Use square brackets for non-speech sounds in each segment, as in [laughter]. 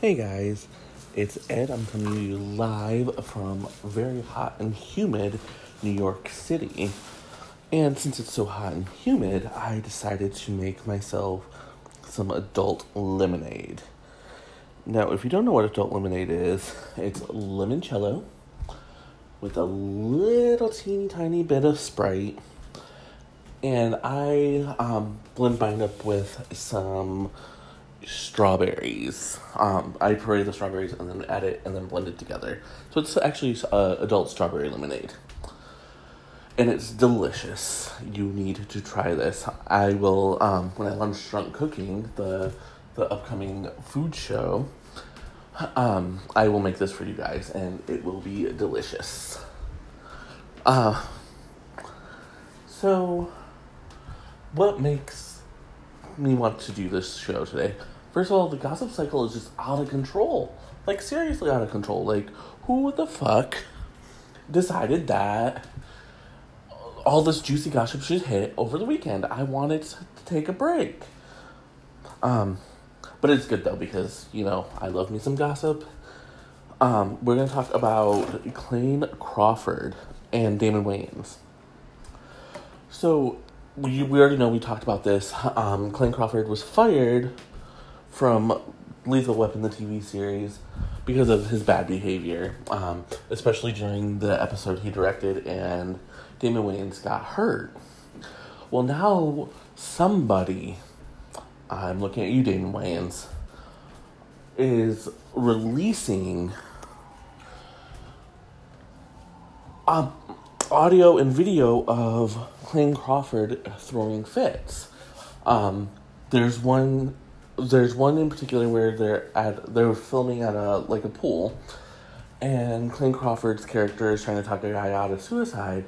Hey guys, it's Ed. I'm coming to you live from very hot and humid New York City. And since it's so hot and humid, I decided to make myself some adult lemonade. Now, if you don't know what adult lemonade is, it's limoncello with a little teeny tiny bit of Sprite. And I um, blend mine up with some strawberries. Um, I puree the strawberries and then add it and then blend it together. So it's actually uh, adult strawberry lemonade. And it's delicious. You need to try this. I will, um, when I lunch drunk cooking, the, the upcoming food show, um, I will make this for you guys and it will be delicious. Uh, so, what makes me want to do this show today? First of all, the gossip cycle is just out of control. Like, seriously out of control. Like, who the fuck decided that all this juicy gossip should hit over the weekend? I wanted to take a break. Um, but it's good though because, you know, I love me some gossip. Um, we're going to talk about Clayne Crawford and Damon Wayans. So, we, we already know we talked about this. Um, Clayne Crawford was fired from Lethal Weapon, the TV series, because of his bad behavior, um, especially during the episode he directed and Damon Wayans got hurt. Well, now somebody, I'm looking at you, Damon Wayans, is releasing um, audio and video of Clayne Crawford throwing fits. Um, there's one there's one in particular where they're at they're filming at a like a pool and Clayne Crawford's character is trying to talk a guy out of suicide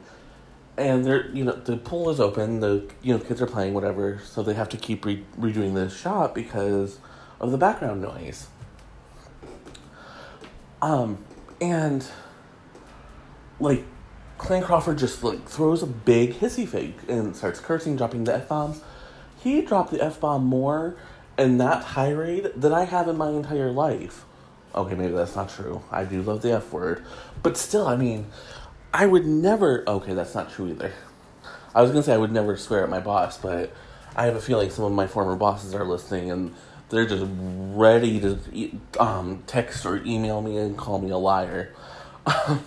and they're you know the pool is open the you know kids are playing whatever so they have to keep re- redoing this shot because of the background noise. Um and like Clayne Crawford just like throws a big hissy fit and starts cursing dropping the f-bombs. He dropped the f-bomb more in that tirade than I have in my entire life. Okay, maybe that's not true. I do love the F word. But still, I mean, I would never. Okay, that's not true either. I was gonna say I would never swear at my boss, but I have a feeling some of my former bosses are listening and they're just ready to um, text or email me and call me a liar. [laughs]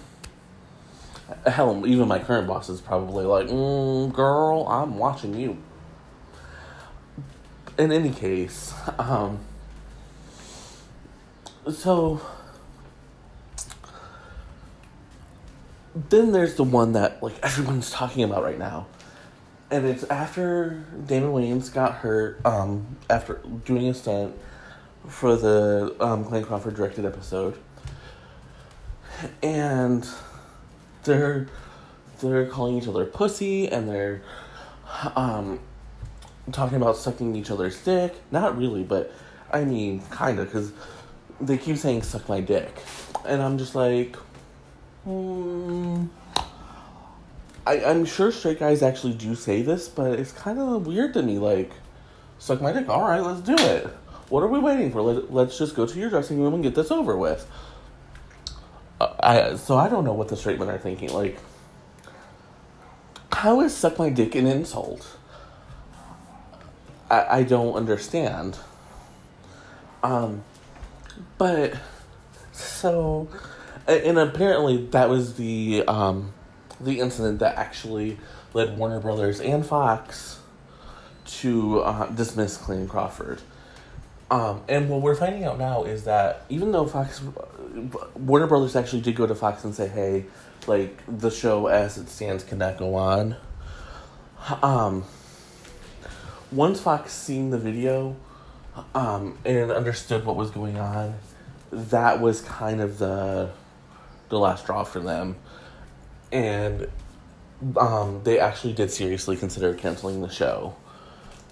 Hell, even my current boss is probably like, mm, girl, I'm watching you in any case, [laughs] um, so then there's the one that like everyone's talking about right now, and it's after Damon Wayans got hurt um, after doing a stunt for the um, Clayne Crawford directed episode, and they're they're calling each other pussy and they're um talking about sucking each other's dick. Not really, but I mean, kind of, because they keep saying suck my dick. And I'm just like, hmm. I, I'm sure straight guys actually do say this, but it's kind of weird to me. Like, suck my dick. All right, let's do it. What are we waiting for? Let, let's just go to your dressing room and get this over with. Uh, I so I don't know what the straight men are thinking. Like, how is suck my dick an insult? I, I don't understand. Um, but so, and apparently that was the um, the incident that actually led Warner Brothers and Fox to uh, dismiss Clayne Crawford. Um, and what we're finding out now is that even though Fox, Warner Brothers actually did go to Fox and say, "Hey, like the show as it stands cannot go on," um, once Fox seen the video um, and understood what was going on, that was kind of the the last straw for them, and um, they actually did seriously consider canceling the show.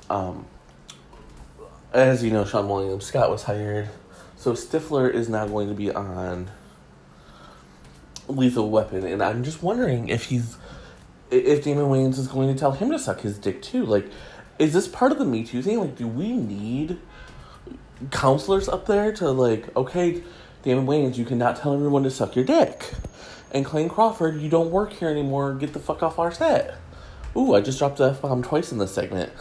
Um, as you know, Seann William Scott was hired, so Stifler is now going to be on Lethal Weapon, and I'm just wondering if he's if Damon Wayans is going to tell him to suck his dick too, like is this part of the Me Too thing? Like, do we need counselors up there to like, okay, Damon Wayans, you cannot tell everyone to suck your dick. And Clayne Crawford, you don't work here anymore. Get the fuck off our set. Ooh, I just dropped the F bomb twice in this segment.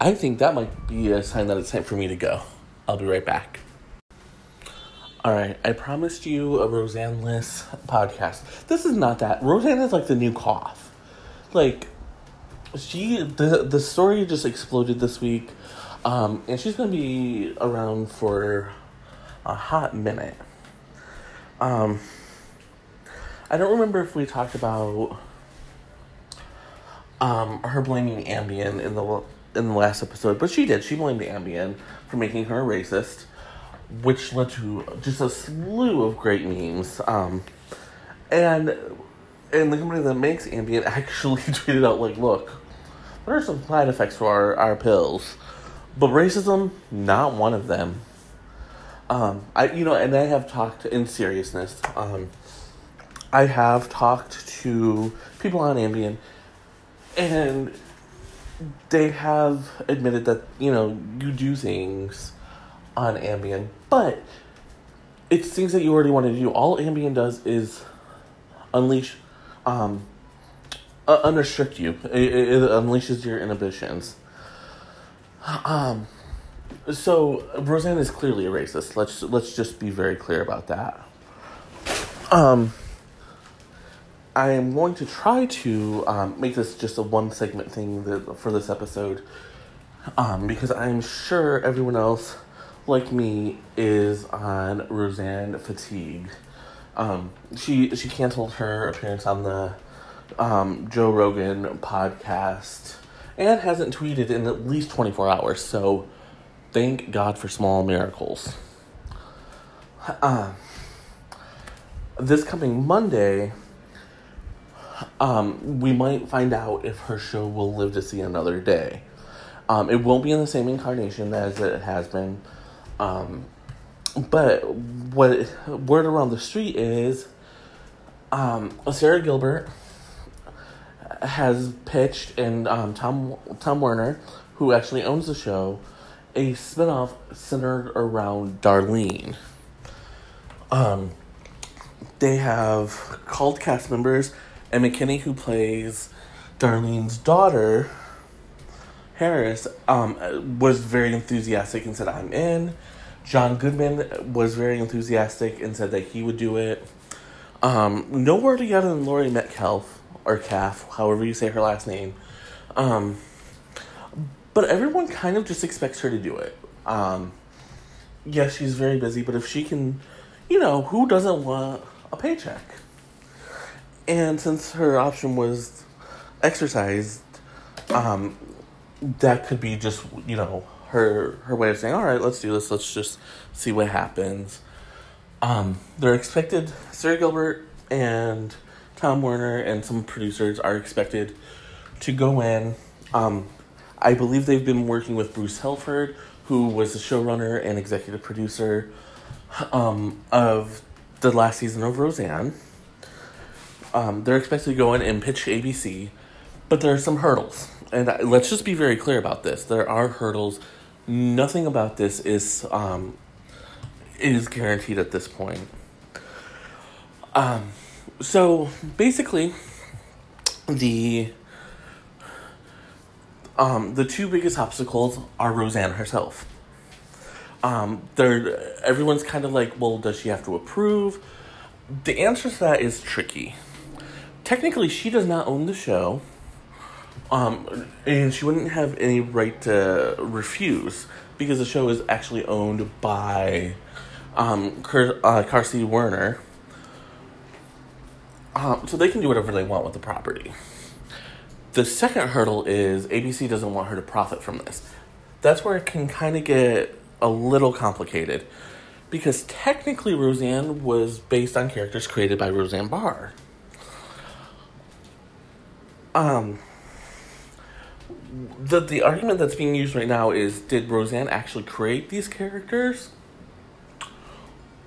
I think that might be a sign that it's time for me to go. I'll be right back. Alright, I promised you a Roseanne List podcast. This is not that. Roseanne is like the new cough. Like, she, the, the story just exploded this week. Um, and she's to be around for a hot minute. Um, I don't remember if we talked about um, her blaming Ambien in the in the last episode, but she did. She blamed Ambien for making her a racist, which led to just a slew of great memes. Um, and and the company that makes Ambien [laughs] actually tweeted out like, "Look, what are some side effects for our, our pills?" But racism, not one of them. Um, I you know, and I have talked in seriousness. Um, I have talked to people on Ambien, and they have admitted that you know you do things on Ambien, but it's things that you already want to do. All Ambien does is unleash, um, uh, unrestrict you. It, it, unleashes your inhibitions. Um, so Roseanne is clearly a racist. Let's let's just be very clear about that. Um. I am going to try to um, make this just a one segment thing that, for this episode um, because I'm sure everyone else, like me, is on Roseanne fatigue. Um, she she canceled her appearance on the um, Joe Rogan podcast and hasn't tweeted in at least 24 hours. So thank God for small miracles. Uh, this coming Monday um, we might find out if her show will live to see another day. Um, it won't be in the same incarnation as it has been. Um, but what word around the street is um, Sara Gilbert has pitched, and um, Tom Tom Werner, who actually owns the show, a spinoff centered around Darlene. Um, they have called cast members Emma Kenney, who plays Darlene's daughter, Harris, um, was very enthusiastic and said, I'm in. John Goodman was very enthusiastic and said that he would do it. Um, no word yet on Laurie Metcalf, or Calf, however you say her last name. Um, but everyone kind of just expects her to do it. Um, yes, she's very busy, but if she can, you know, who doesn't want a paycheck? And since her option was exercised, um, that could be just you know her her way of saying, all right, let's do this. Let's just see what happens. Um, they're expected. Sara Gilbert and Tom Werner and some producers are expected to go in. Um, I believe they've been working with Bruce Helford, who was the showrunner and executive producer um, of the last season of Roseanne. Um, they're expected to go in and pitch ABC, but there are some hurdles. And let's just be very clear about this. There are hurdles. Nothing about this is um, is guaranteed at this point. Um, so basically, the um, the two biggest obstacles are Roseanne herself. Um, they're everyone's kind of like, well, does she have to approve? The answer to that is tricky technically she does not own the show. Um, and she wouldn't have any right to refuse because the show is actually owned by um, Car- uh, Carsey Werner. Um, so they can do whatever they want with the property. The second hurdle is ABC doesn't want her to profit from this. That's where it can kind of get a little complicated because technically Roseanne was based on characters created by Roseanne Barr um the the argument that's being used right now is did Roseanne actually create these characters?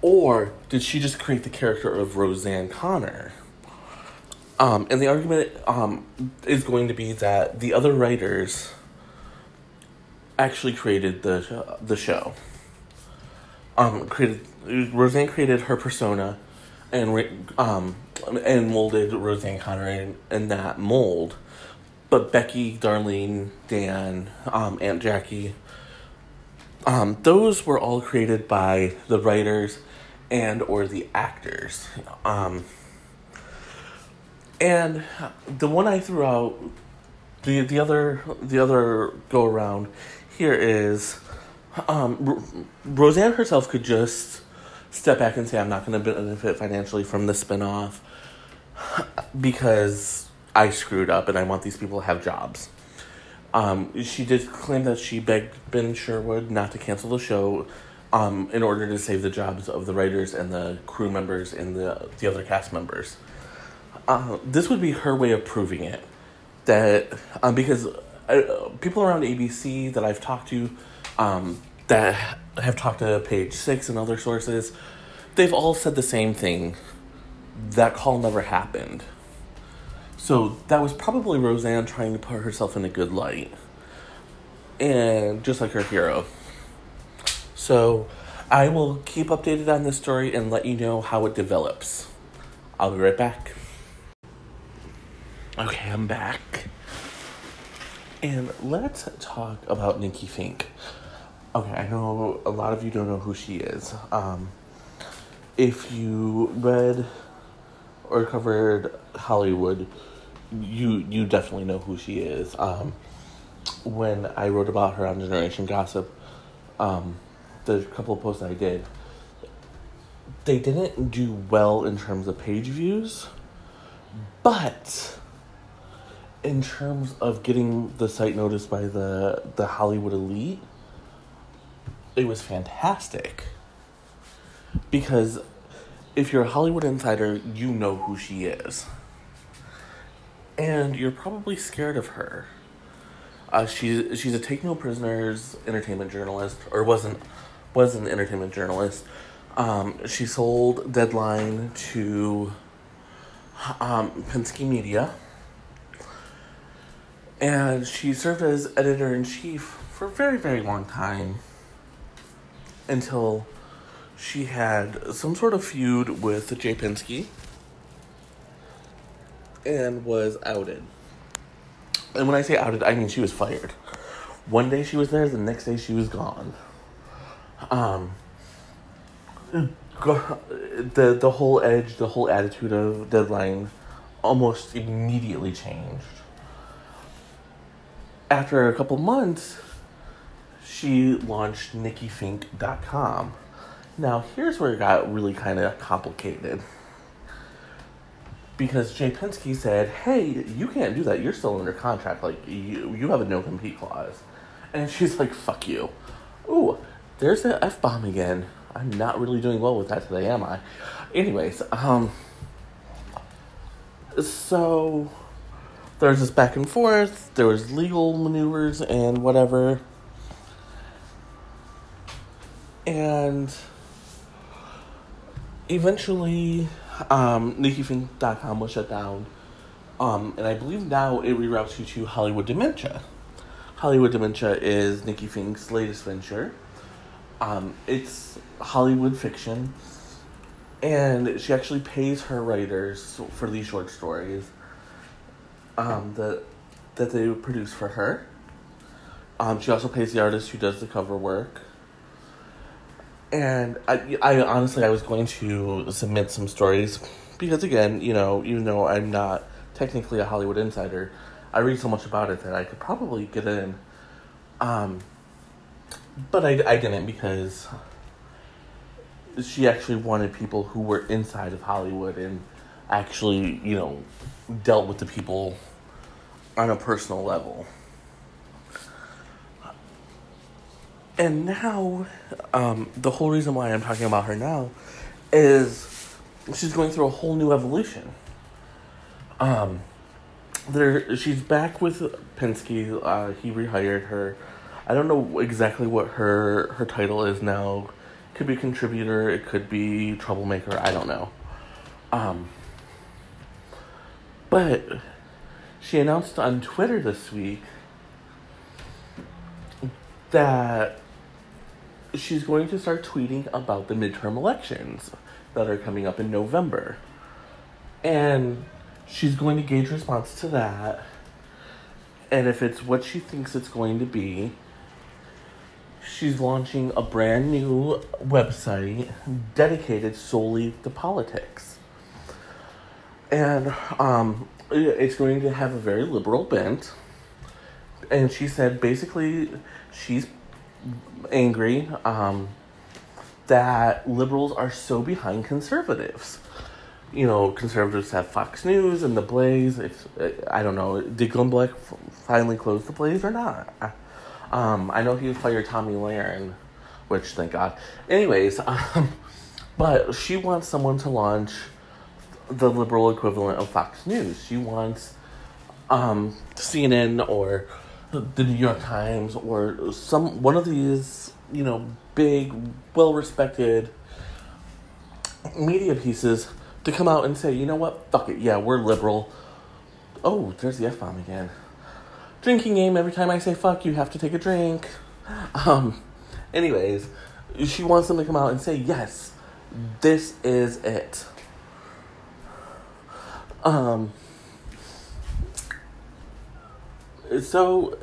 Or did she just create the character of Roseanne Conner? Um, and the argument um, is going to be that the other writers actually created the the show. um, created Roseanne created her persona, and um, and molded Roseanne Conner in, in that mold. But Becky, Darlene, Dan, um, Aunt Jackie, um, those were all created by the writers and or the actors. Um, and the one I threw out, the the other the other go around here is, um, Roseanne herself could just step back and say, "I'm not going to benefit financially from the spinoff because I screwed up and I want these people to have jobs." Um, she did claim that she begged Ben Sherwood not to cancel the show um, in order to save the jobs of the writers and the crew members and the the other cast members. Uh, this would be her way of proving it that um, because uh, people around ABC that I've talked to um, that have talked to Page Six and other sources, they've all said the same thing. That call never happened. So that was probably Roseanne trying to put herself in a good light. And just like her hero. So I will keep updated on this story and let you know how it develops. I'll be right back. Okay, I'm back. And let's talk about Nikki Finke. Okay, I know a lot of you don't know who she is. Um, if you read or covered Hollywood, you you definitely know who she is. Um, when I wrote about her on Generation Gossip, um, the couple of posts I did, they didn't do well in terms of page views, but in terms of getting the site noticed by the the Hollywood elite, it was fantastic. Because if you're a Hollywood insider, you know who she is. And you're probably scared of her. Uh, she's she's a take no prisoners entertainment journalist, or wasn't was an entertainment journalist. Um, she sold Deadline to um, Penske Media, and she served as editor in chief for a very very long time until she had some sort of feud with Jay Penske and was outed. And when I say outed, I mean she was fired. One day she was there, the next day she was gone. Um, the the whole edge, the whole attitude of Deadline, almost immediately changed. After a couple months, she launched NikkiFinke.com. Now, here's where it got really kind of complicated. Because Jay Penske said, hey, you can't do that. You're still under contract. Like, you, you have a no compete clause. And she's like, fuck you. Ooh, there's the F bomb again. I'm not really doing well with that today, am I? Anyways, um, so there's this back and forth. There was legal maneuvers and whatever. And eventually, um, NikkiFinke.com was shut down. Um, and I believe now it reroutes you to Hollywood Dementia. Hollywood Dementia is Nikki Finke's latest venture. Um, it's Hollywood fiction, and she actually pays her writers for these short stories um, that that they produce for her. Um, she also pays the artist who does the cover work. And I, I honestly, I was going to submit some stories because, again, you know, even though I'm not technically a Hollywood insider, I read so much about it that I could probably get in. Um, but I, I didn't because she actually wanted people who were inside of Hollywood and actually, you know, dealt with the people on a personal level. And now, um, the whole reason why I'm talking about her now is she's going through a whole new evolution. Um, there, she's back with Penske. Uh, he rehired her. I don't know exactly what her her title is now. Could be contributor. It could be troublemaker. I don't know. Um, but she announced on Twitter this week that she's going to start tweeting about the midterm elections that are coming up in November. And she's going to gauge response to that. And if it's what she thinks it's going to be, she's launching a brand new website dedicated solely to politics. And um, it's going to have a very liberal bent. And she said basically she's angry um, that liberals are so behind conservatives. You know, conservatives have Fox News and The Blaze. If I don't know, did Glenn finally close The Blaze or not? Um, I know he was fired Tomi Lahren, which thank God. Anyways, [laughs] um, but she wants someone to launch the liberal equivalent of Fox News. She wants um, CNN or the New York Times or some one of these, you know, big, well respected media pieces to come out and say, you know what, fuck it, yeah, we're liberal. Oh, there's the F bomb again. Drinking game, every time I say fuck, you have to take a drink. Um, anyways, she wants them to come out and say, yes, this is it. Um, so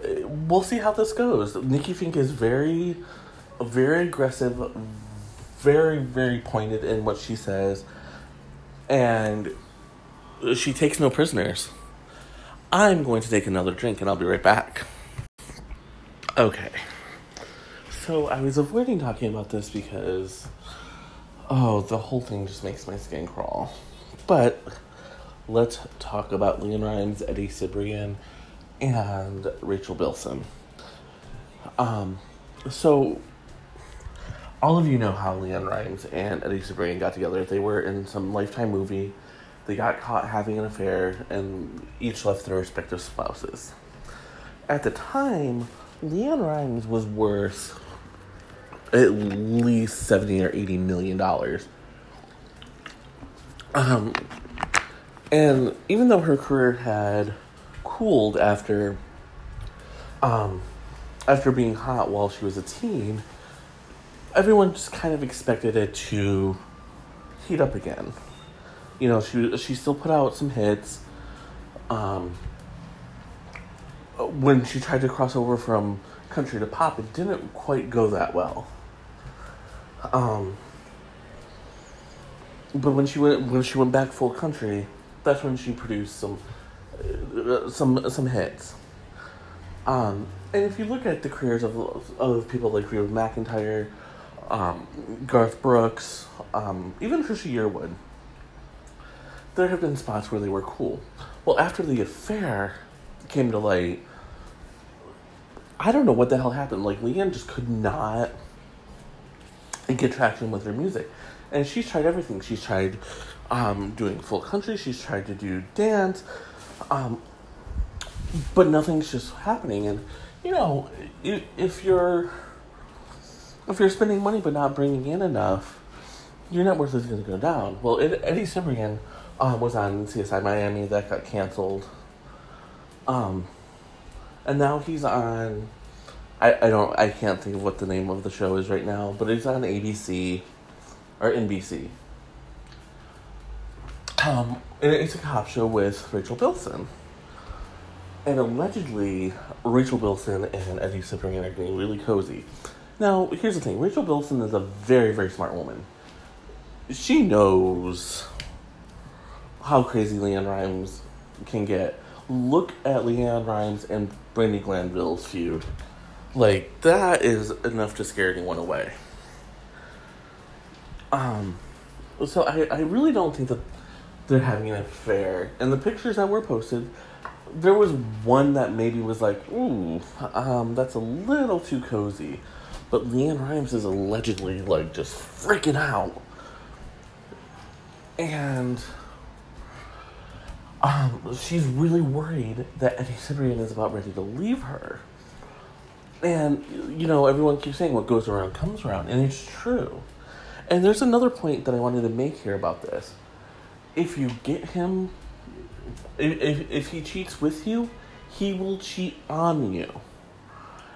we'll see how this goes. Nikki Finke is very, very aggressive, very, very pointed in what she says, and she takes no prisoners. I'm going to take another drink and I'll be right back. Okay. So I was avoiding talking about this because, oh, the whole thing just makes my skin crawl. But let's talk about LeAnn Rimes, Eddie Cibrian, and Rachel Bilson. Um, so all of you know how LeAnn Rimes and Eddie Cibrian got together. They were in some Lifetime movie. They got caught having an affair and each left their respective spouses. At the time, LeAnn Rimes was worth at least 70 or 80 million dollars. Um, and even though her career had cooled after um, after being hot while she was a teen, everyone just kind of expected it to heat up again. You know, she she still put out some hits. Um, when she tried to cross over from country to pop, it didn't quite go that well. Um, but when she went when she went back full country, that's when she produced some some some hits. Um, and if you look at the careers of of people like Reba McEntire, um, Garth Brooks, um, even Trisha Yearwood, there have been spots where they were cool. Well, after the affair came to light, I don't know what the hell happened. Like LeAnn just could not get traction with her music, and she's tried everything. She's tried um, doing full country. She's tried to do dance, um, but nothing's just happening. And you know, if you're if you're spending money but not bringing in enough, your net worth is going to go down. Well, Eddie Cibrian um, was on CSI Miami that got canceled, um, and now he's on. I, I don't I can't think of what the name of the show is right now, but it's on ABC or NBC. Um, it's a cop show with Rachel Bilson. And allegedly, Rachel Bilson and Eddie Cibrian are getting really cozy. Now, here's the thing Rachel Bilson is a very, very smart woman. She knows how crazy LeAnn Rimes can get. Look at LeAnn Rimes and Brandi Glanville's feud. Like, that is enough to scare anyone away. Um, so I, I really don't think that they're having an affair. And the pictures that were posted, there was one that maybe was like, ooh, um, that's a little too cozy. But LeAnn Rimes is allegedly like just freaking out. And um, she's really worried that Eddie Cibrian is about ready to leave her. And, you know, everyone keeps saying what goes around comes around, and it's true. And there's another point that I wanted to make here about this if you get him, if, if, if he cheats with you, he will cheat on you.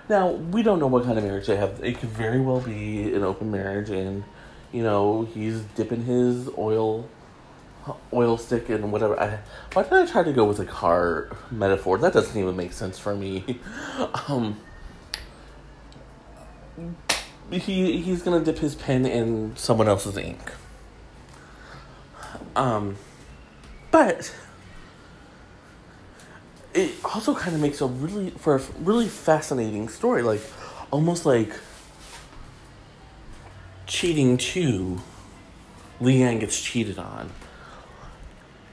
Now we don't know what kind of marriage they have. It could very well be an open marriage, and you know he's dipping his oil oil stick and whatever. I, why did I try to go with a car metaphor? That doesn't even make sense for me. [laughs] um, he he's gonna dip his pen in someone else's ink. Um, but it also kind of makes a really for a really fascinating story, like almost like cheating too. LeAnn gets cheated on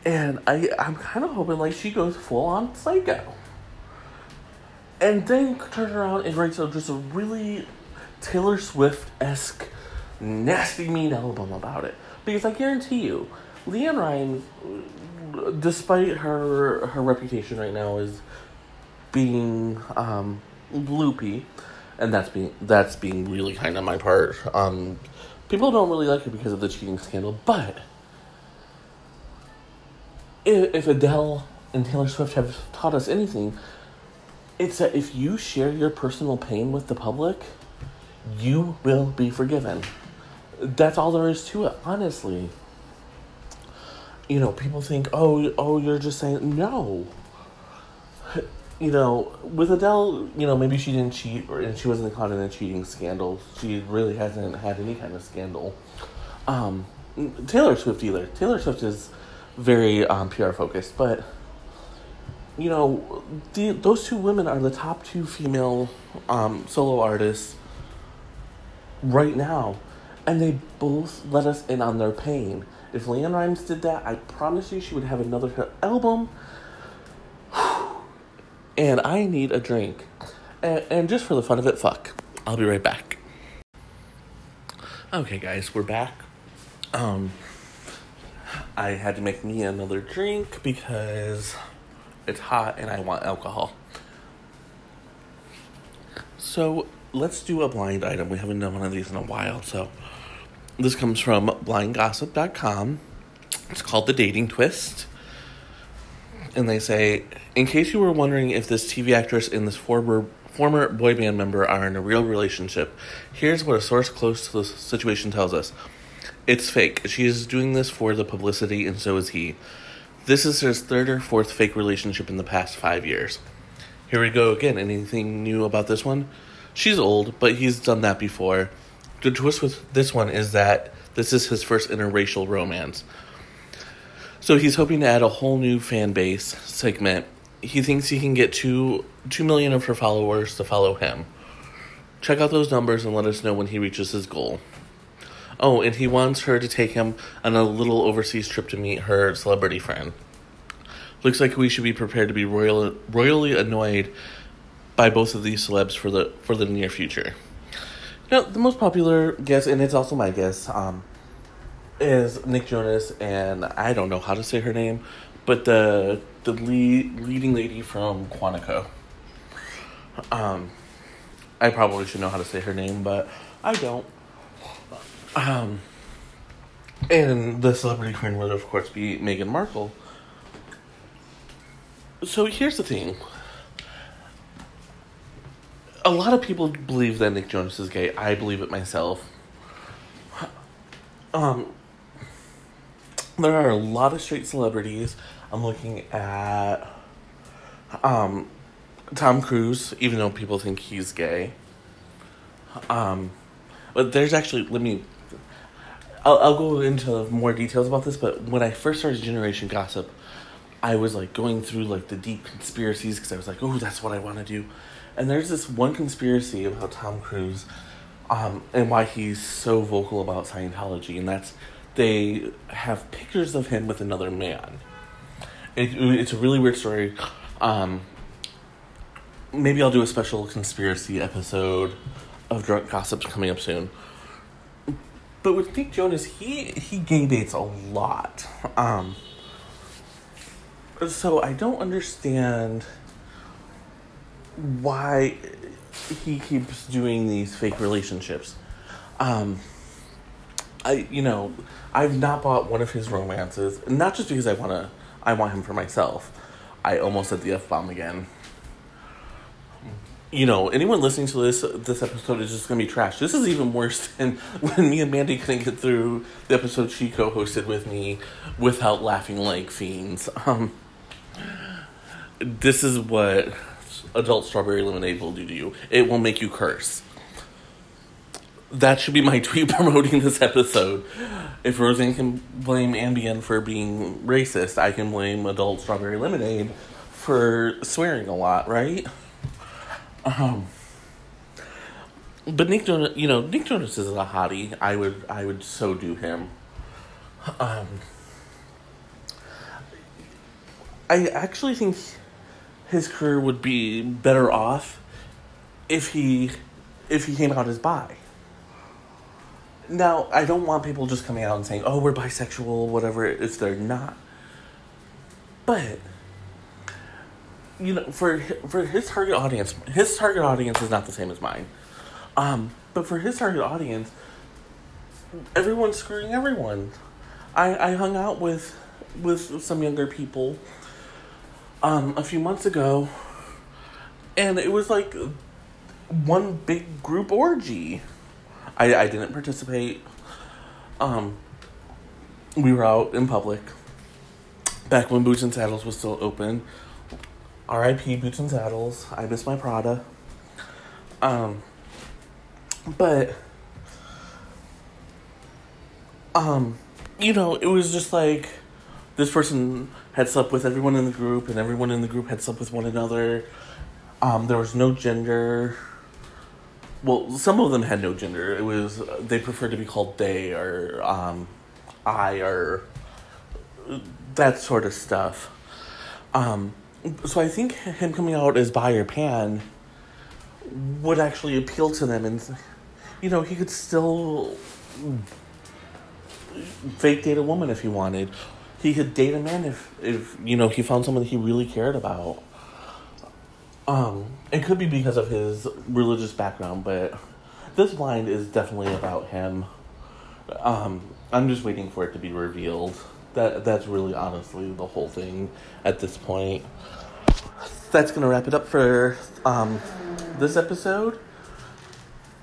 and I, I'm kind of hoping like she goes full on psycho. And then turns around and writes a, just a really Taylor Swift esque, nasty, mean album about it. Because I guarantee you, LeAnn Ryan, despite her her reputation right now as being um, loopy, and that's being that's being really kind of my part. Um, people don't really like her because of the cheating scandal, but if, if Adele and Taylor Swift have taught us anything, it's that if you share your personal pain with the public, you will be forgiven. That's all there is to it, honestly. You know, people think, oh, oh, you're just saying no. You know, with Adele, you know, maybe she didn't cheat or and she wasn't caught in a cheating scandal. She really hasn't had any kind of scandal. Um, Taylor Swift either. Taylor Swift is very um, PR focused, but you know, the, those two women are the top two female um, solo artists right now, and they both let us in on their pain. If LeAnn Rimes did that, I promise you she would have another album. [sighs] and I need a drink. And, and just for the fun of it, fuck. I'll be right back. Okay, guys, we're back. Um, I had to make me another drink because it's hot and I want alcohol. So let's do a blind item. We haven't done one of these in a while. So this comes from blindgossip.com. It's called The Dating Twist. And they say, in case you were wondering if this TV actress and this former former boy band member are in a real relationship, here's what a source close to the situation tells us. It's fake. She is doing this for the publicity, and so is he. This is his third or fourth fake relationship in the past five years. Here we go again. Anything new about this one? She's old, but he's done that before. The twist with this one is that this is his first interracial romance. So he's hoping to add a whole new fan base segment. He thinks he can get two two million of her followers to follow him. Check out those numbers and let us know when he reaches his goal. Oh, and he wants her to take him on a little overseas trip to meet her celebrity friend. Looks like we should be prepared to be royal, royally annoyed by both of these celebs for the for the near future. Know, the most popular guess, and it's also my guess, um, is Nick Jonas, and I don't know how to say her name, but the the lead, leading lady from Quantico. Um, I probably should know how to say her name, but I don't. Um, and the celebrity queen would, of course, be Meghan Markle. So here's the thing. A lot of people believe that Nick Jonas is gay. I believe it myself. Um, there are a lot of straight celebrities. I'm looking at um, Tom Cruise, even though people think he's gay. Um, but there's actually let me I'll, I'll go into more details about this, but when I first started Generation Gossip, I was like going through like the deep conspiracies because I was like, oh, that's what I want to do. And there's this one conspiracy about Tom Cruise um, and why he's so vocal about Scientology, and that's they have pictures of him with another man. It, it's a really weird story. Um, maybe I'll do a special conspiracy episode of Drunk Gossips coming up soon. But with Nick Jonas, he he gay dates a lot. Um, so I don't understand why he keeps doing these fake relationships. Um, I you know I've not bought one of his romances, not just because I wanna I want him for myself. I almost said the f bomb again. you know, anyone listening to this this episode is just gonna be trash. This is even worse [laughs] than when me and Mandy couldn't get through the episode she co-hosted with me without laughing like fiends. Um, this is what adult strawberry lemonade will do to you. It will make you curse. That should be my [laughs] tweet promoting this episode. If Roseanne can blame Ambien for being racist, I can blame adult strawberry lemonade for swearing a lot, right? Um, but Nick Jonas, you know, Nick Jonas is a hottie. I would, I would so do him. Um, I actually think his career would be better off if he, if he came out as bi. Now, I don't want people just coming out and saying, "Oh, we're bisexual," whatever, if they're not. But you know, for for his target audience, his target audience is not the same as mine. Um, but for his target audience, everyone's screwing everyone. I I hung out with with some younger people um a few months ago, and it was like one big group orgy. I I didn't participate. Um, we were out in public back when Boots and Saddles was still open. R.I.P. Boots and Saddles. I miss my Prada. Um, but um, you know, it was just like this person had slept with everyone in the group, and everyone in the group had slept with one another. Um, there was no gender. Well, some of them had no gender. It was they preferred to be called they or um, I or that sort of stuff. Um, so I think him coming out as bi or pan would actually appeal to them, and you know he could still fake date a woman if he wanted. He could date a man if if you know he found someone he really cared about. Um, it could be because of his religious background, but this blind is definitely about him. Um, I'm just waiting for it to be revealed. That that's really honestly the whole thing at this point that's gonna wrap it up for um, this episode,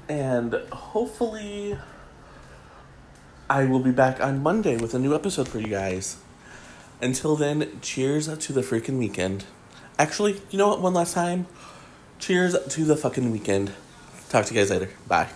and hopefully, I will be back on Monday with a new episode for you guys. Until then, cheers to the freaking weekend. Actually, you know what? One last time, cheers to the fucking weekend. Talk to you guys later. Bye.